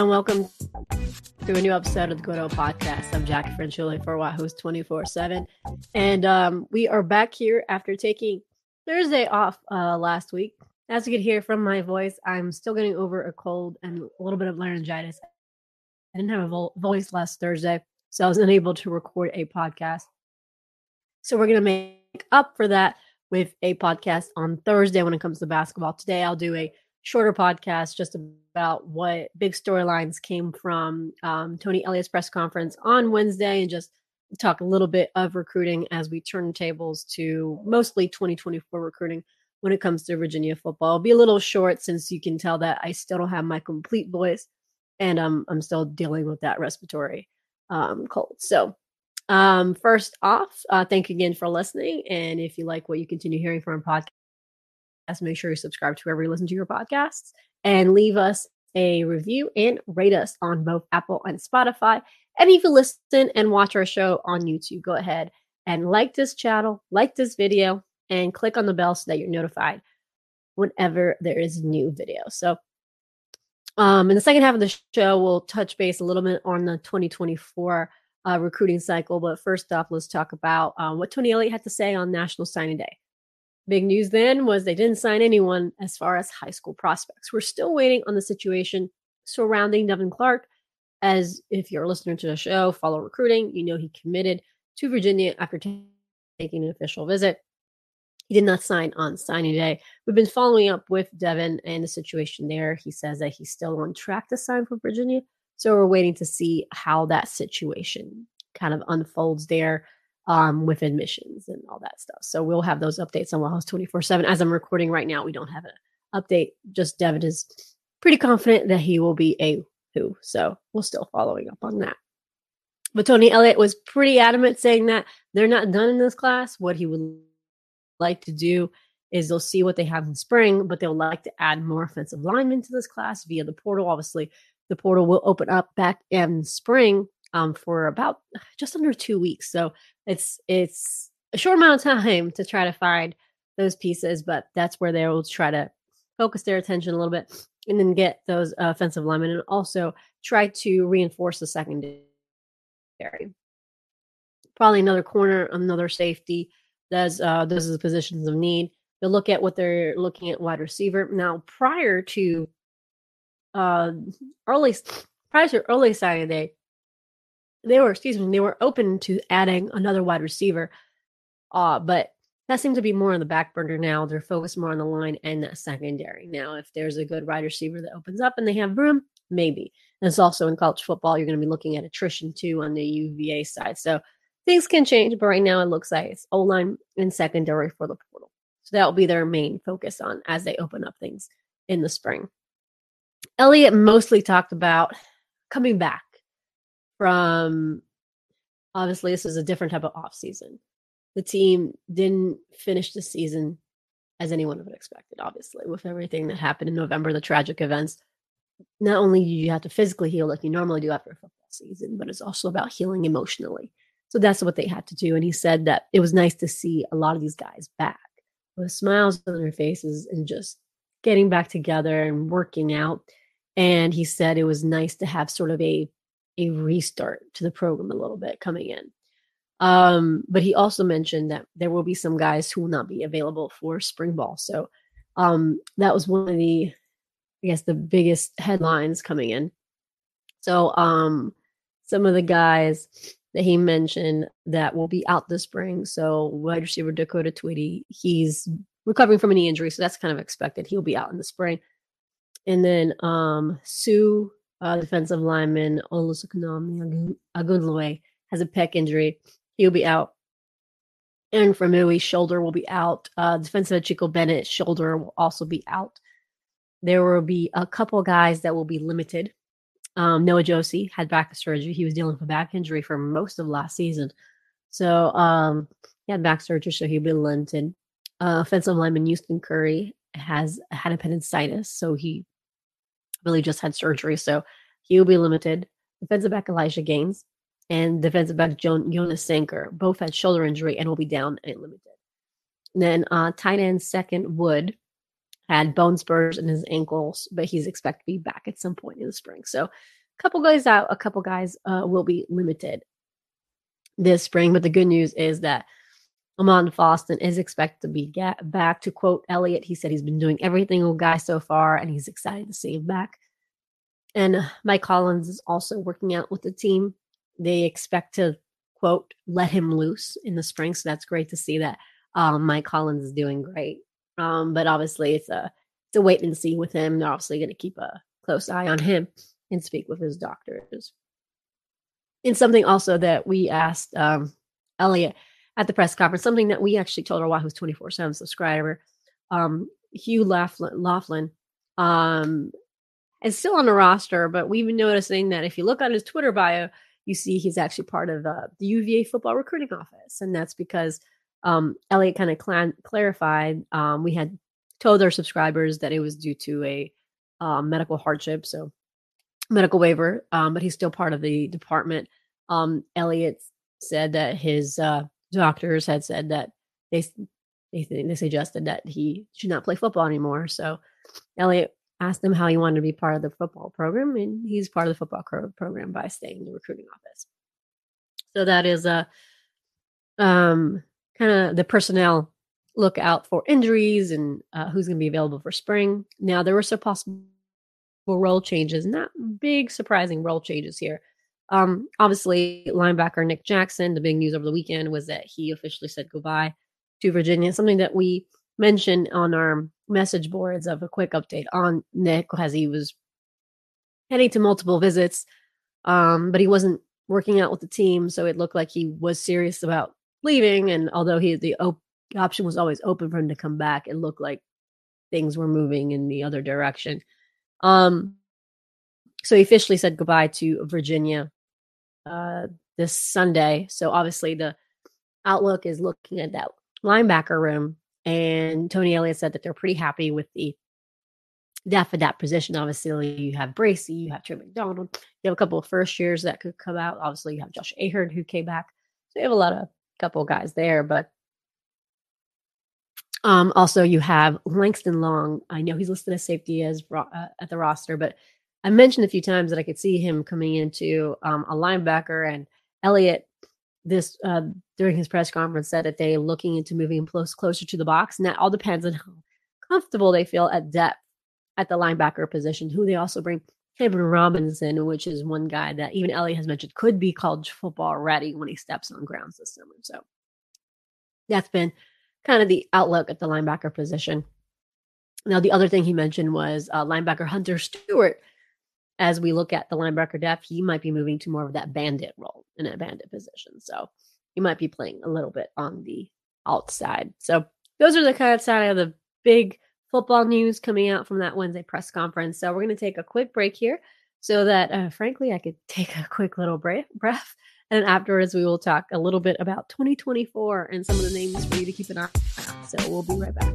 And welcome to a new episode of the Good Podcast. I'm Jacquie Franciulli for Wahoos 24 7. And um, we are back here after taking Thursday off uh, last week. As you can hear from my voice, I'm still getting over a cold and a little bit of laryngitis. I didn't have a vo- voice last Thursday, so I was unable to record a podcast. So we're going to make up for that with a podcast on Thursday when it comes to basketball. Today, I'll do a shorter podcast just about what big storylines came from um, Tony Elliott's press conference on Wednesday and just talk a little bit of recruiting as we turn tables to mostly 2024 recruiting when it comes to Virginia football. It'll be a little short since you can tell that I still don't have my complete voice and um, I'm still dealing with that respiratory um, cold. So, um, first off, uh, thank you again for listening. And if you like what you continue hearing from our podcast, make sure you subscribe to wherever you listen to your podcasts and leave us a review and rate us on both Apple and Spotify. And if you listen and watch our show on YouTube, go ahead and like this channel, like this video, and click on the bell so that you're notified whenever there is new video. So, um, in the second half of the show, we'll touch base a little bit on the 2024 uh, recruiting cycle. But first off, let's talk about um, what Tony Elliott had to say on National Signing Day. Big news then was they didn't sign anyone as far as high school prospects. We're still waiting on the situation surrounding Devin Clark. As if you're a listener to the show, follow recruiting, you know he committed to Virginia after t- taking an official visit. He did not sign on signing day. We've been following up with Devin and the situation there. He says that he's still on track to sign for Virginia. So we're waiting to see how that situation kind of unfolds there um, with admissions and all that stuff. So we'll have those updates on Wahoos 24 7. As I'm recording right now, we don't have an update. Just Devin is pretty confident that he will be a who. So we're still following up on that. But Tony Elliott was pretty adamant saying that they're not done in this class. What he would like to do is they'll see what they have in spring, but they'll like to add more offensive linemen to this class via the portal. Obviously, the portal will open up back in spring um, for about just under two weeks. So it's it's a short amount of time to try to find those pieces, but that's where they will try to focus their attention a little bit and then get those uh, offensive linemen and also try to reinforce the secondary. Probably another corner, another safety. That's uh, those are the positions of need. They'll look at what they're looking at wide receiver now. Prior to uh, early prior to early signing day, they were excuse me they were open to adding another wide receiver uh but that seems to be more on the back burner now. They're focused more on the line and that secondary. Now if there's a good wide receiver that opens up and they have room maybe. And it's also in college football you're going to be looking at attrition too on the uva side. So things can change but right now it looks like it's o line and secondary for the portal. So that will be their main focus on as they open up things in the spring. Elliot mostly talked about coming back from obviously this is a different type of off season. The team didn't finish the season as anyone would have expected, obviously, with everything that happened in November, the tragic events. Not only do you have to physically heal like you normally do after a football season, but it's also about healing emotionally. So that's what they had to do. And he said that it was nice to see a lot of these guys back with smiles on their faces and just getting back together and working out. And he said it was nice to have sort of a a restart to the program a little bit coming in. Um, but he also mentioned that there will be some guys who will not be available for spring ball. So um, that was one of the, I guess, the biggest headlines coming in. So um, some of the guys that he mentioned that will be out this spring. So wide receiver Dakota Twitty, he's recovering from a knee injury, so that's kind of expected. He'll be out in the spring. And then um, Sue uh, defensive lineman Olusokunami Agunloe has a pec injury. He'll be out. Aaron Faumui's shoulder will be out. Uh, defensive Chico Bennett's shoulder will also be out. There will be a couple guys that will be limited. Um, Noah Josey had back surgery. He was dealing with a back injury for most of last season. So um, he had back surgery, so he'll be limited. Uh, offensive lineman Houston Curry has had appendicitis, so he really just had surgery, so he'll be limited. Defensive back Elijah Gaines and defensive back Jonas Sanker both had shoulder injury and will be down and limited. And then uh, tight end Sackett Wood had bone spurs in his ankles, but he's expected to be back at some point in the spring. So a couple guys out, a couple guys uh, will be limited this spring. But the good news is that Amon Foston is expected to be back. To quote Elliot, he said he's been doing everything with guy so far, and he's excited to see him back. And Mike Hollins is also working out with the team. They expect to quote let him loose in the spring, so that's great to see that um, Mike Hollins is doing great. Um, but obviously, it's a it's a wait and see with him. They're obviously going to keep a close eye on him and speak with his doctors. And something also that we asked um, Elliott at the press conference, something that we actually told our Wahoo's 24 7 subscriber, um, Hugh Laughlin, Laughlin um, is still on the roster, but we've been noticing that if you look on his Twitter bio, you see he's actually part of uh, the UVA football recruiting office. And that's because um, Elliott kind of cl- clarified um, we had told our subscribers that it was due to a uh, medical hardship. So medical waiver, um, but he's still part of the department. Um, Elliott said that his uh, doctors had said that they they they suggested that he should not play football anymore. So Elliot asked him how he wanted to be part of the football program, and he's part of the football program by staying in the recruiting office. So that is a um, kind of the personnel look out for injuries and uh, who's going to be available for spring. Now there were some possible role changes, not big surprising role changes here. Um, obviously, linebacker Nick Jackson. The big news over the weekend was that he officially said goodbye to Virginia. Something that we mentioned on our message boards of a quick update on Nick as he was heading to multiple visits, um, but he wasn't working out with the team, so it looked like he was serious about leaving. And although he the op- option was always open for him to come back, it looked like things were moving in the other direction. Um, so he officially said goodbye to Virginia uh, this Sunday. So obviously the outlook is looking at that linebacker room, and Tony Elliott said that they're pretty happy with the depth of that position. Obviously, you have Bracy, you have Trey McDonald, you have a couple of first years that could come out. Obviously, you have Josh Ahern who came back, so you have a lot of couple guys there, but um, also you have Langston Long. I know he's listed as safety as uh, at the roster, but I mentioned a few times that I could see him coming into um, a linebacker. And Elliott, this uh, during his press conference, said that they're looking into moving him close closer to the box, and that all depends on how comfortable they feel at depth at the linebacker position. Who they also bring Cameron Robinson, which is one guy that even Elliott has mentioned could be college football ready when he steps on grounds this summer. so that's been kind of the outlook at the linebacker position. Now, the other thing he mentioned was uh, linebacker Hunter Stewart as we look at the linebacker depth, he might be moving to more of that bandit role in a bandit position. So he might be playing a little bit on the outside. So those are the kind of side of the big football news coming out from that Wednesday press conference. So we're going to take a quick break here so that, uh, frankly, I could take a quick little breath. And afterwards, we will talk a little bit about 2024 and some of the names for you to keep an eye on. So we'll be right back.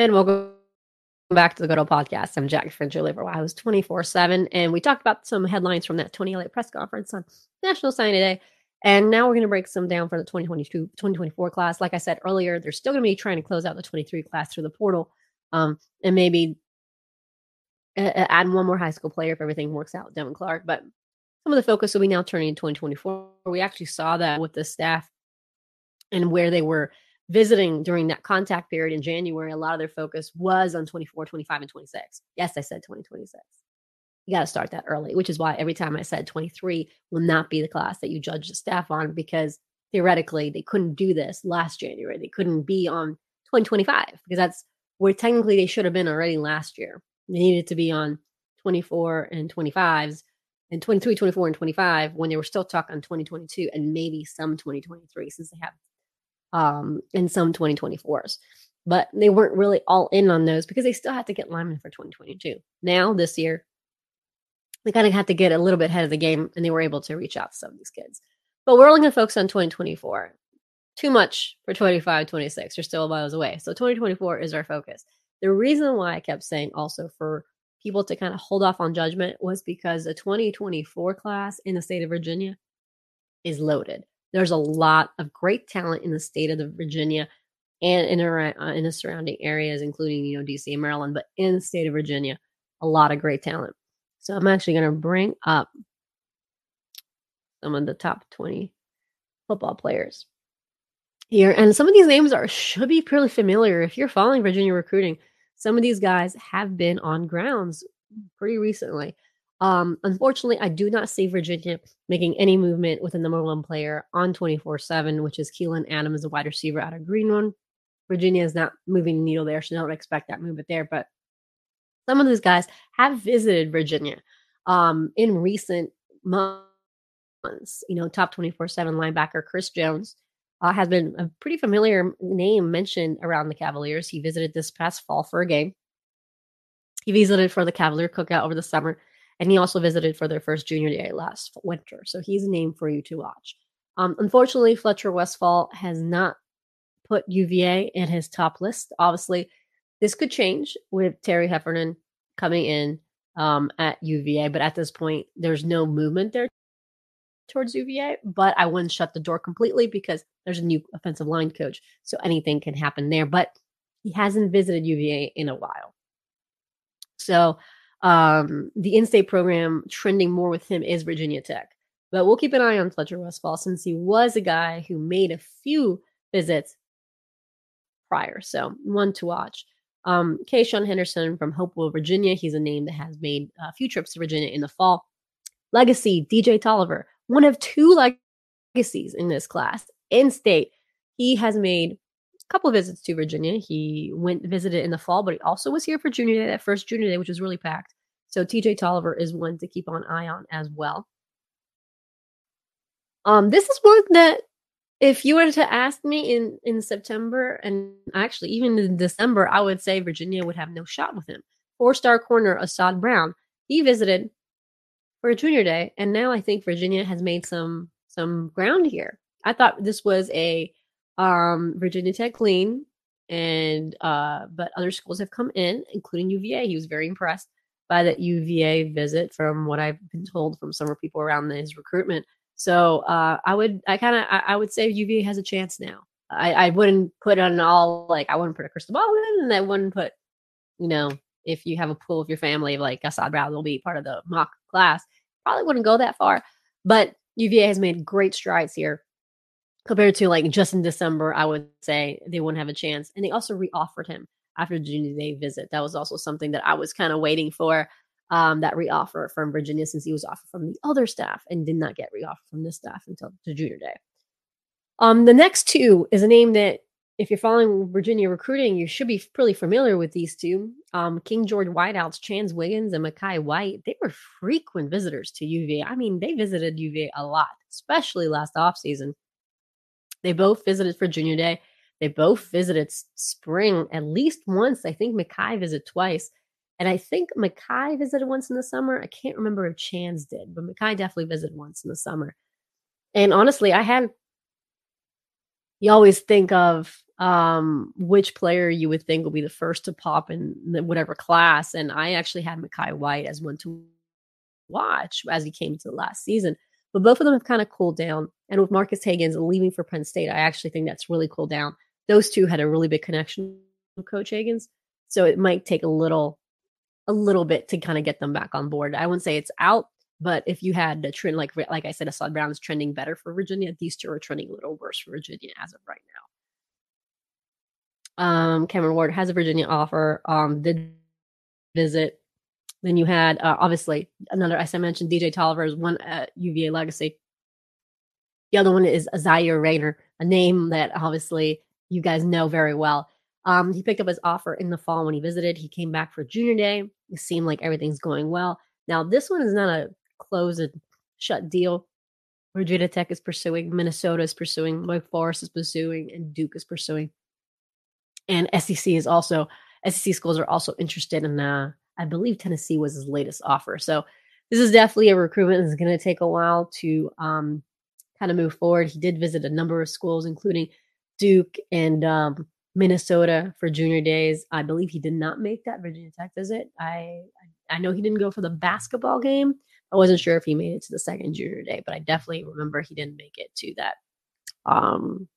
And welcome back to the Good Old Podcast. I'm Jack Franciulli for was 24 7. And we talked about some headlines from that 2008 press conference on National Signing Day. And now we're going to break some down for the 2022 2024 class. Like I said earlier, they're still going to be trying to close out the 23 class through the portal um, and maybe add one more high school player if everything works out, Devin Clark. But some of the focus will be now turning in 2024. We actually saw that with the staff and where they were visiting during that contact period in January, a lot of their focus was on 24, 25, and 26. Yes, I said 2026. You got to start that early, which is why every time I said 23 will not be the class that you judge the staff on because theoretically they couldn't do this last January. They couldn't be on 2025 because that's where technically they should have been already last year. They needed to be on 24 and 25s and 23, 24, and 25 when they were still talking on 2022 and maybe some 2023 since they have um, in some 2024s. But they weren't really all in on those because they still had to get linemen for 2022. Now, this year, they kind of had to get a little bit ahead of the game and they were able to reach out to some of these kids. But we're only going to focus on 2024. Too much for 25, 26. You're still miles away. So 2024 is our focus. The reason why I kept saying also for people to kind of hold off on judgment was because the 2024 class in the state of Virginia is loaded. There's a lot of great talent in the state of the Virginia and in, around, uh, in the surrounding areas, including you know DC and Maryland, but in the state of Virginia, a lot of great talent. So I'm actually going to bring up some of the top 20 football players here, and some of these names are should be pretty familiar if you're following Virginia recruiting. Some of these guys have been on grounds pretty recently. Um, unfortunately, I do not see Virginia making any movement with a number one player on 24 7, which is Keelan Adams, a wide receiver out of Greenwood. Virginia is not moving the needle there, so don't expect that movement there. But some of these guys have visited Virginia um, in recent months. You know, top 24 7 linebacker Chris Jones uh, has been a pretty familiar name mentioned around the Cavaliers. He visited this past fall for a game. He visited for the Cavalier cookout over the summer and he also visited for their first junior day last winter. So he's a name for you to watch. Um, unfortunately, Fletcher Westfall has not put UVA in his top list. Obviously, this could change with Terry Heffernan coming in um, at UVA, but at this point, there's no movement there towards UVA. But I wouldn't shut the door completely because there's a new offensive line coach, so anything can happen there. But he hasn't visited UVA in a while. So um, the in-state program trending more with him is Virginia Tech. But we'll keep an eye on Fletcher Westfall since he was a guy who made a few visits prior. So one to watch. Um, Kayshawn Henderson from Hopewell, Virginia. He's a name that has made a few trips to Virginia in the fall. Legacy, DJ Tolliver, one of two legacies in this class. In state, he has made couple visits to Virginia. He went visited in the fall, but he also was here for junior day, that first junior day, which was really packed. So TJ Tolliver is one to keep an eye on as well. Um, this is one that if you were to ask me in in September and actually even in December, I would say Virginia would have no shot with him. Four star corner Assad Brown, he visited for a junior day, and now I think Virginia has made some some ground here. I thought this was a um, Virginia Tech lean, and uh, but other schools have come in, including UVA. He was very impressed by that UVA visit, from what I've been told from some people around his recruitment. So uh, I would, I kind of, I, I, would say UVA has a chance now. I, I wouldn't put on all like I wouldn't put a crystal ball in, and I wouldn't put, you know, if you have a pool of your family like Assad Brown will be part of the mock class, probably wouldn't go that far. But UVA has made great strides here compared to like just in December, I would say they wouldn't have a chance. And they also reoffered him after the junior day visit. That was also something that I was kind of waiting for. Um, that reoffer from Virginia since he was offered from the other staff and did not get reoffered from this staff until the junior day. Um, the next two is a name that if you're following Virginia recruiting, you should be pretty familiar with these two. Um, King George Whiteouts, Chance Wiggins, and Makai White, they were frequent visitors to UVA. I mean, they visited UVA a lot, especially last offseason. They both visited for Junior Day. They both visited spring at least once. I think Makai visited twice. And I think Makai visited once in the summer. I can't remember if Chance did, but Makai definitely visited once in the summer. And honestly, I had you always think of um, which player you would think will be the first to pop in whatever class. And I actually had Makai White as one to watch as he came to the last season. But both of them have kind of cooled down. And with Marques Hagans leaving for Penn State, I actually think that's really cooled down. Those two had a really big connection with Coach Hagans. So it might take a little a little bit to kind of get them back on board. I wouldn't say it's out, but if you had a trend like like I said, Assad Brown is trending better for Virginia. These two are trending a little worse for Virginia as of right now. Um, Cameron Ward has a Virginia offer. Um, did visit. Then you had uh, obviously another, as I mentioned, DJ Tolliver is one at UVA Legacy. The other one is Zaire Rayner, a name that obviously you guys know very well. Um, he picked up his offer in the fall when he visited. He came back for junior day. It seemed like everything's going well. Now, this one is not a close and shut deal. Virginia Tech is pursuing, Minnesota is pursuing, Wake Forest is pursuing, and Duke is pursuing. And SEC is also SEC schools are also interested in. Uh, I believe Tennessee was his latest offer. So this is definitely a recruitment that's going to take a while to um, kind of move forward. He did visit a number of schools, including Duke and um, Minnesota for junior days. I believe he did not make that Virginia Tech visit. I I know he didn't go for the basketball game. I wasn't sure if he made it to the second junior day, but I definitely remember he didn't make it to that um,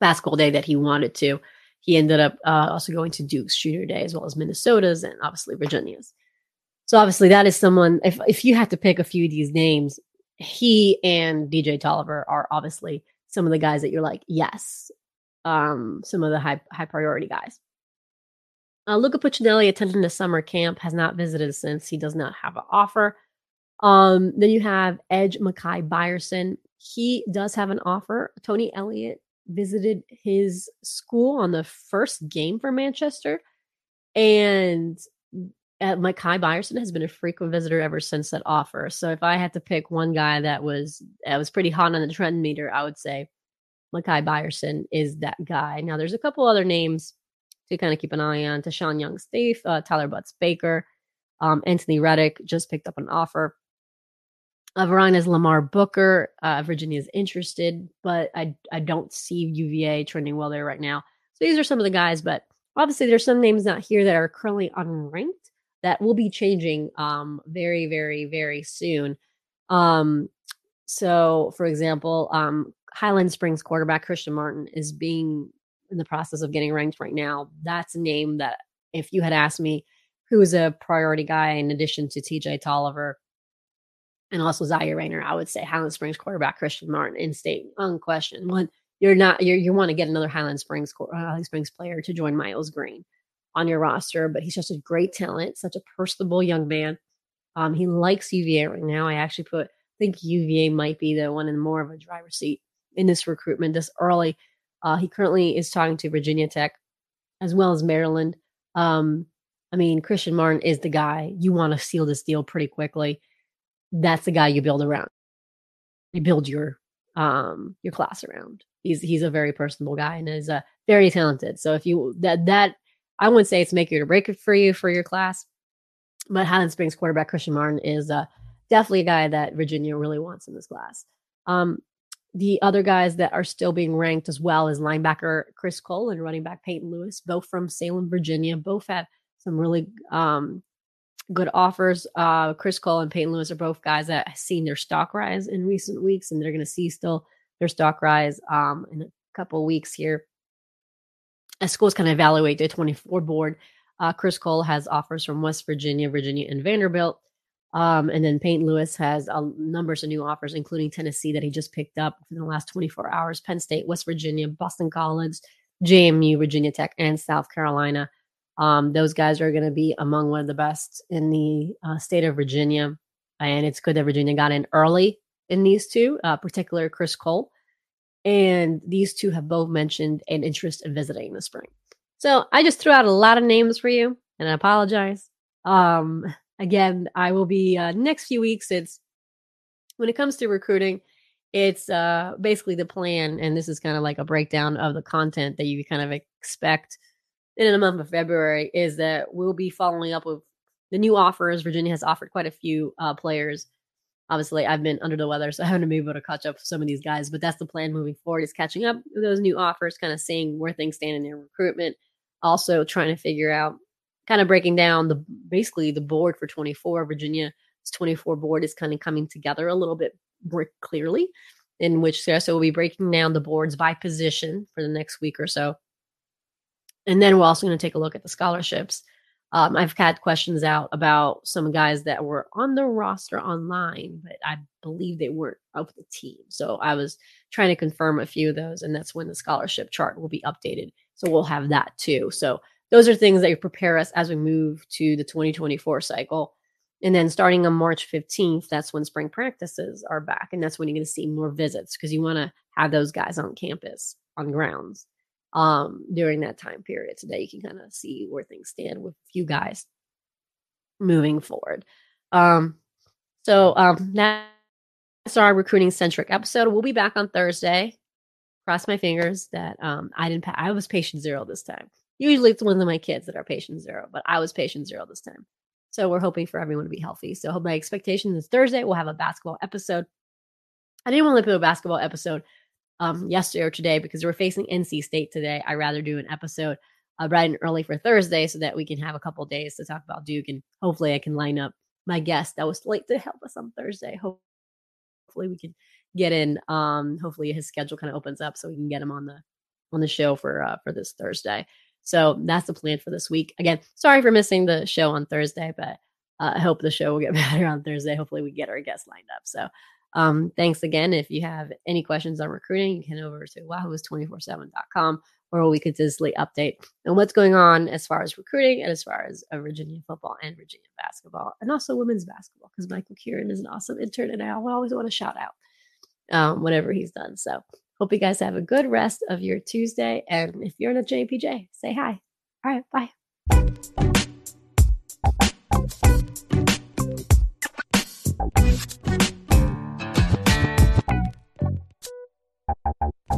basketball day that he wanted to. He ended up uh, also going to Duke's junior day as well as Minnesota's and obviously Virginia's. So obviously that is someone. If if you had to pick a few of these names, he and DJ Tolliver are obviously some of the guys that you're like, yes, um, some of the high high priority guys. Uh, Luca Puccinelli attending the summer camp has not visited since he does not have an offer. Um, then you have Edge Makai Byerson. He does have an offer. Tony Elliott visited his school on the first game for Manchester, and uh, Makai Byerson has been a frequent visitor ever since that offer. So if I had to pick one guy that was that was pretty hot on the trend meter, I would say Makai Byerson is that guy. Now, there's a couple other names to kind of keep an eye on. Tashawn Young Steve, uh, Tyler Butts Baker, um, Anthony Reddick just picked up an offer. Uh, Verina's Lamar Booker. Uh, Virginia's interested, but I I don't see UVA trending well there right now. So these are some of the guys, but obviously there's some names not here that are currently unranked that will be changing um, very, very, very soon. Um, so, for example, um, Highland Springs quarterback Christian Martin is being in the process of getting ranked right now. That's a name that if you had asked me who is a priority guy in addition to TJ Tolliver and also Zaire Rayner, I would say Highland Springs quarterback Christian Martin in state unquestioned. One, you're not you you want to get another Highland Springs uh, Highland Springs player to join Miles Green on your roster, but he's just a great talent, such a personable young man. Um, he likes UVA right now. I actually put I think UVA might be the one in more of a driver's seat in this recruitment this early. Uh, he currently is talking to Virginia Tech as well as Maryland. Um, I mean, Christian Martin is the guy you want to seal this deal pretty quickly. That's the guy you build around. You build your um your class around. He's he's a very personable guy and is uh, very talented. So if you that that I wouldn't say it's make or break it for you for your class, but Highland Springs quarterback Christian Martin is uh, definitely a guy that Virginia really wants in this class. Um, the other guys that are still being ranked as well as linebacker Chris Cole and running back Peyton Lewis, both from Salem, Virginia. Both have some really um, good offers. Uh, Chris Cole and Peyton Lewis are both guys that have seen their stock rise in recent weeks, and they're going to see still their stock rise um, in a couple weeks here. As schools kind of evaluate their 24 board, uh, Chris Cole has offers from West Virginia, Virginia, and Vanderbilt. Um, and then Peyton Lewis has a numbers of new offers, including Tennessee that he just picked up in the last 24 hours, Penn State, West Virginia, Boston College, JMU, Virginia Tech, and South Carolina. Um, those guys are going to be among one of the best in the uh, state of Virginia. And it's good that Virginia got in early in these two, uh, particular Chris Cole. And these two have both mentioned an interest in visiting in the spring. So I just threw out a lot of names for you, and I apologize. Um, again, I will be uh, next few weeks. It's when it comes to recruiting, it's uh, basically the plan, and this is kind of like a breakdown of the content that you kind of expect in the month of February. Is that we'll be following up with the new offers. Virginia has offered quite a few uh, players. Obviously, I've been under the weather, so I haven't been able to catch up with some of these guys. But that's the plan moving forward: is catching up with those new offers, kind of seeing where things stand in their recruitment. Also, trying to figure out, kind of breaking down the basically the board for 24 Virginia 24 board is kind of coming together a little bit more clearly, in which so we'll be breaking down the boards by position for the next week or so. And then we're also going to take a look at the scholarships. Um, I've had questions out about some guys that were on the roster online, but I believe they weren't of the team. So I was trying to confirm a few of those, and that's when the scholarship chart will be updated. So we'll have that too. So those are things that prepare us as we move to the 2024 cycle. And then starting on March 15th, that's when spring practices are back. And that's when you're going to see more visits because you want to have those guys on campus, on grounds um, during that time period so that you can kind of see where things stand with you guys moving forward. Um, so um, that's our recruiting centric episode. We'll be back on Thursday. Cross my fingers that um, I didn't. Pa- I was patient zero this time. Usually it's one of my kids that are patient zero, but I was patient zero this time. So we're hoping for everyone to be healthy. So my expectation is Thursday we'll have a basketball episode. I didn't want to put a basketball episode um, yesterday or today because we're facing NC State today. I rather do an episode uh, bright and early for Thursday so that we can have a couple days to talk about Duke and hopefully I can line up my guest that was late to help us on Thursday. Hopefully we can get in. Um, hopefully his schedule kind of opens up so we can get him on the on the show for uh, for this Thursday. So that's the plan for this week. Again, sorry for missing the show on Thursday, but uh, I hope the show will get better on Thursday. Hopefully, we get our guests lined up. So, um, thanks again. If you have any questions on recruiting, you can head over to wahoos247.com or we consistently update on what's going on as far as recruiting and as far as uh, Virginia football and Virginia basketball and also women's basketball because Michael Kieran is an awesome intern and I always want to shout out um, whatever he's done. So hope you guys have a good rest of your Tuesday. And if you're in a JPJ, say hi. All right, bye. Thank you.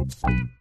Thank you.